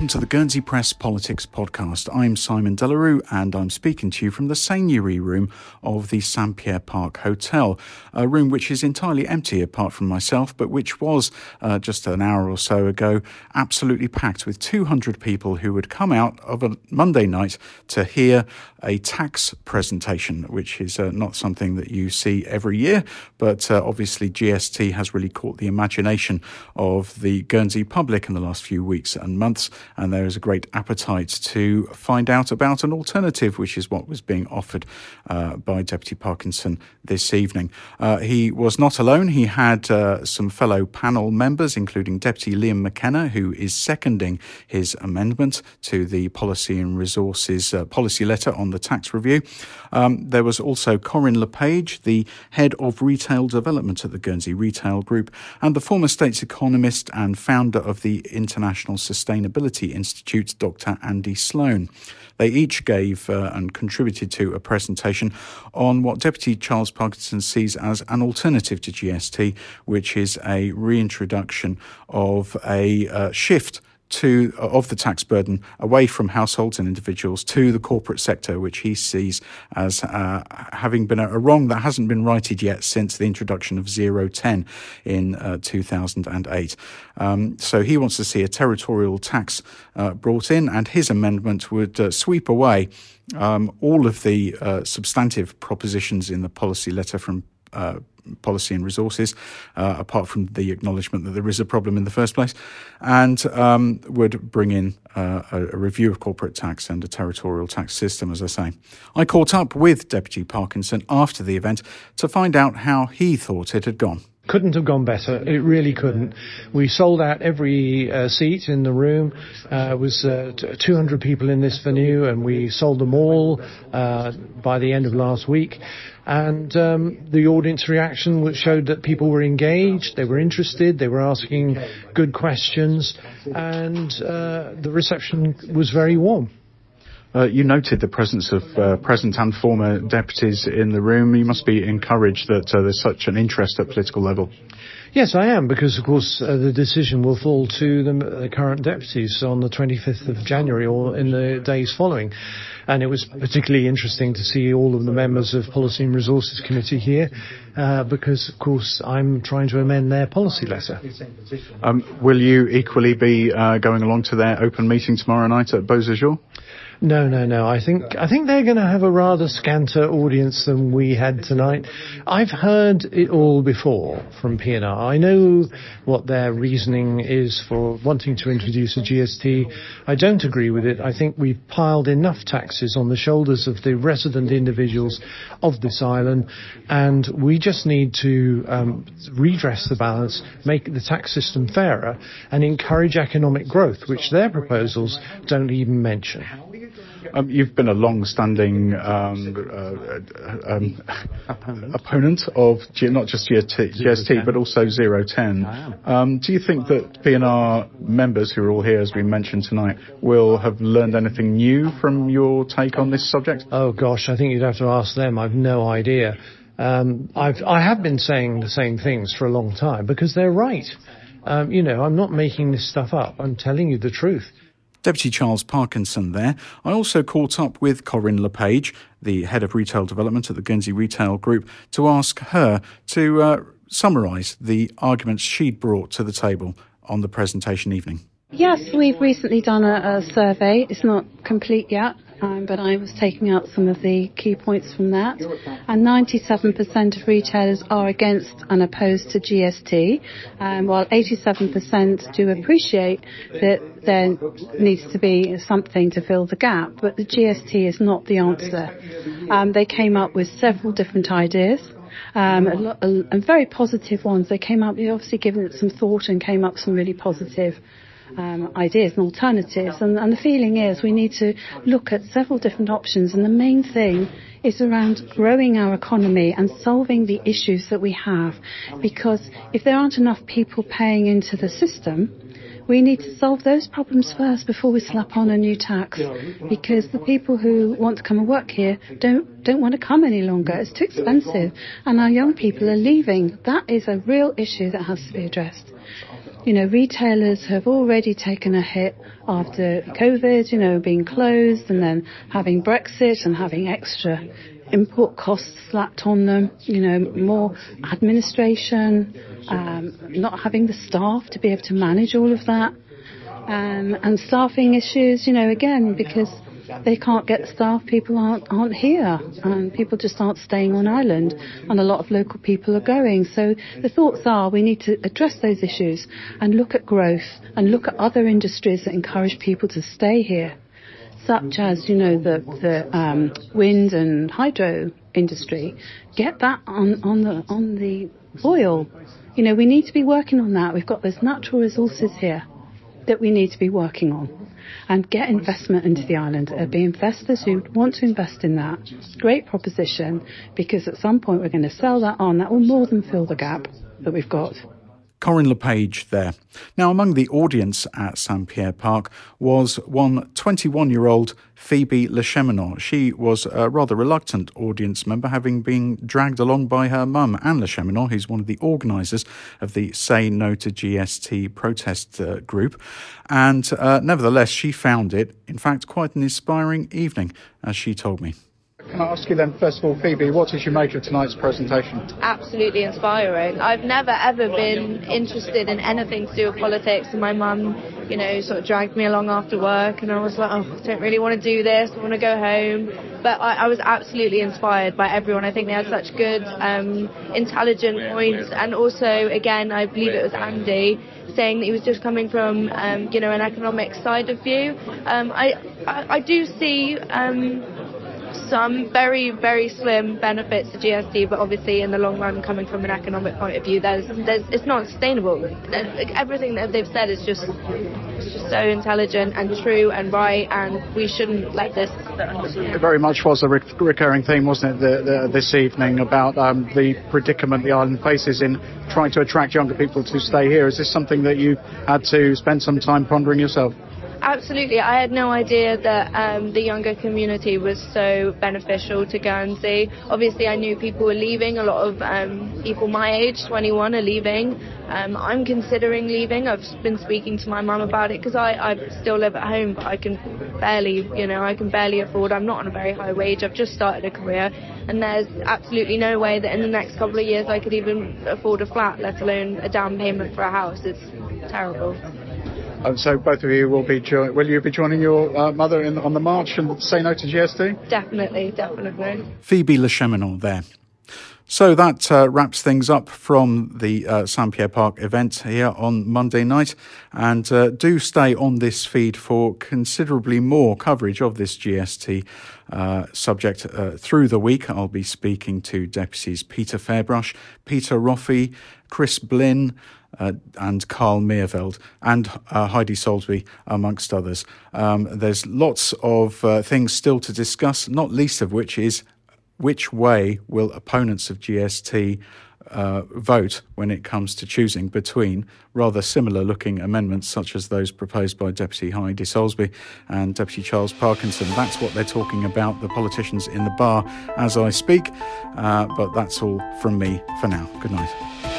Welcome to the Guernsey Press Politics Podcast. I'm Simon Delarue and I'm speaking to you from the Seigneurie room of the St Pierre Park Hotel, a room which is entirely empty apart from myself, but which was uh, just an hour or so ago absolutely packed with 200 people who had come out of a Monday night to hear a tax presentation, which is uh, not something that you see every year, but uh, obviously GST has really caught the imagination of the Guernsey public in the last few weeks and months and there is a great appetite to find out about an alternative, which is what was being offered uh, by Deputy Parkinson this evening. Uh, he was not alone. He had uh, some fellow panel members, including Deputy Liam McKenna, who is seconding his amendment to the Policy and Resources uh, policy letter on the tax review. Um, there was also Corinne LePage, the head of retail development at the Guernsey Retail Group, and the former state's economist and founder of the International Sustainability Sustainability Institute, Dr. Andy Sloan. They each gave uh, and contributed to a presentation on what Deputy Charles Parkinson sees as an alternative to GST, which is a reintroduction of a uh, shift to of the tax burden away from households and individuals to the corporate sector, which he sees as uh, having been a, wrong that hasn't been righted yet since the introduction of zero ten in uh, 2008. Um, so he wants to see a territorial tax uh, brought in, and his amendment would uh, sweep away um, all of the uh, substantive propositions in the policy letter from uh, policy and resources, uh, apart from the acknowledgement that there is a problem in the first place, and um, would bring in uh, a, a, review of corporate tax and a territorial tax system, as I say. I caught up with Deputy Parkinson after the event to find out how he thought it had gone couldn't have gone better. It really couldn't. We sold out every uh, seat in the room. Uh, it was uh, 200 people in this venue, and we sold them all uh, by the end of last week. And um, the audience reaction showed that people were engaged, they were interested, they were asking good questions, and uh, the reception was very warm. Uh, you noted the presence of uh, present and former deputies in the room. You must be encouraged that uh, there's such an interest at political level. Yes, I am, because of course uh, the decision will fall to the, the, current deputies on the 25th of January or in the days following. And it was particularly interesting to see all of the members of Policy and Resources Committee here, uh, because of course I'm trying to amend their policy letter. Um, will you equally be uh, going along to their open meeting tomorrow night at Beausejour? No, no, no. I think I think they're going to have a rather scanter audience than we had tonight. I've heard it all before from P&R. I know what their reasoning is for wanting to introduce a GST. I don't agree with it. I think we've piled enough taxes on the shoulders of the resident individuals of this island, and we just need to um, redress the balance, make the tax system fairer, and encourage economic growth, which their proposals don't even mention. Um, you've been a long-standing um, uh, um, opponent. opponent. of G- not just GST, GST but also zero ten. Um, do you think that P&R members who are all here, as we mentioned tonight, will have learned anything new from your take on this subject? Oh gosh, I think you'd have to ask them. I've no idea. Um, I've I have been saying the same things for a long time because they're right. Um, you know, I'm not making this stuff up. I'm telling you the truth. Deputy Charles Parkinson there. I also caught up with Corinne LePage, the head of retail development at the Guernsey Retail Group, to ask her to uh, summarise the arguments she'd brought to the table on the presentation evening. Yes, we've recently done a, a survey. It's not complete yet, um, but I was taking out some of the key points from that. And 97% of retailers are against and opposed to GST, um, while 87% do appreciate that there needs to be something to fill the gap. But the GST is not the answer. Um, they came up with several different ideas. Um, a lot, a, and very positive ones. They came up, obviously given it some thought and came up some really positive Um, ideas and alternatives. And, and the feeling is we need to look at several different options. And the main thing is around growing our economy and solving the issues that we have. Because if there aren't enough people paying into the system, we need to solve those problems first before we slap on a new tax. Because the people who want to come and work here don't don't want to come any longer. It's too expensive, and our young people are leaving. That is a real issue that has to be addressed. You know, retailers have already taken a hit after COVID, you know, being closed and then having Brexit and having extra import costs slapped on them, you know, more administration, um, not having the staff to be able to manage all of that, um, and staffing issues, you know, again, because they can't get staff, people aren't, aren't here, and people just aren't staying on island, and a lot of local people are going. So the thoughts are we need to address those issues and look at growth and look at other industries that encourage people to stay here such as, you know, the, the um, wind and hydro industry, get that on, on, the, on the oil. You know, we need to be working on that. We've got those natural resources here that we need to be working on and get investment into the island. There'll be investors who want to invest in that. Great proposition because at some point we're going to sell that on. That will more than fill the gap that we've got. Corinne LePage there. Now, among the audience at St Pierre Park was one 21 year old Phoebe Le Cheminot. She was a rather reluctant audience member, having been dragged along by her mum, Anne Le Cheminot, who's one of the organisers of the Say No to GST protest uh, group. And uh, nevertheless, she found it, in fact, quite an inspiring evening, as she told me. Can I ask you then, first of all, Phoebe, what did you make of tonight's presentation? Absolutely inspiring. I've never ever been interested in anything to do with politics, and my mum, you know, sort of dragged me along after work, and I was like, oh, I don't really want to do this. I want to go home. But I, I, was absolutely inspired by everyone. I think they had such good, um, intelligent points, and also, again, I believe it was Andy saying that he was just coming from, um, you know, an economic side of view. Um, I, I, I, do see. Um, some very, very slim benefits to GST, but obviously in the long run, coming from an economic point of view, there's, there's, it's not sustainable. Everything that they've said is just, just so intelligent and true and right, and we shouldn't let this. It very much was a re- recurring theme, wasn't it, the, the, this evening about um, the predicament the island faces in trying to attract younger people to stay here. Is this something that you had to spend some time pondering yourself? Absolutely. I had no idea that um, the younger community was so beneficial to Guernsey. Obviously, I knew people were leaving. A lot of um, people my age, 21, are leaving. Um, I'm considering leaving. I've been speaking to my mum about it because I, I still live at home, but I can barely, you know, I can barely afford. I'm not on a very high wage. I've just started a career, and there's absolutely no way that in the next couple of years I could even afford a flat, let alone a down payment for a house. It's terrible. And so both of you will be jo- will you be joining your uh, mother in, on the march and say no to GST? Definitely, definitely. Phoebe Le Cheminot there. So that uh, wraps things up from the uh, St Pierre Park event here on Monday night. And uh, do stay on this feed for considerably more coverage of this GST uh, subject uh, through the week. I'll be speaking to deputies Peter Ferbrache, Peter Roffey, Chris Blin. Uh, and Carl Meerveld and uh, Heidi Soulsby, amongst others. Um, there's lots of uh, things still to discuss, not least of which is which way will opponents of GST uh, vote when it comes to choosing between rather similar looking amendments such as those proposed by Deputy Heidi Soulsby and Deputy Charles Parkinson. That's what they're talking about, the politicians in the bar as I speak. Uh, but that's all from me for now. Good night.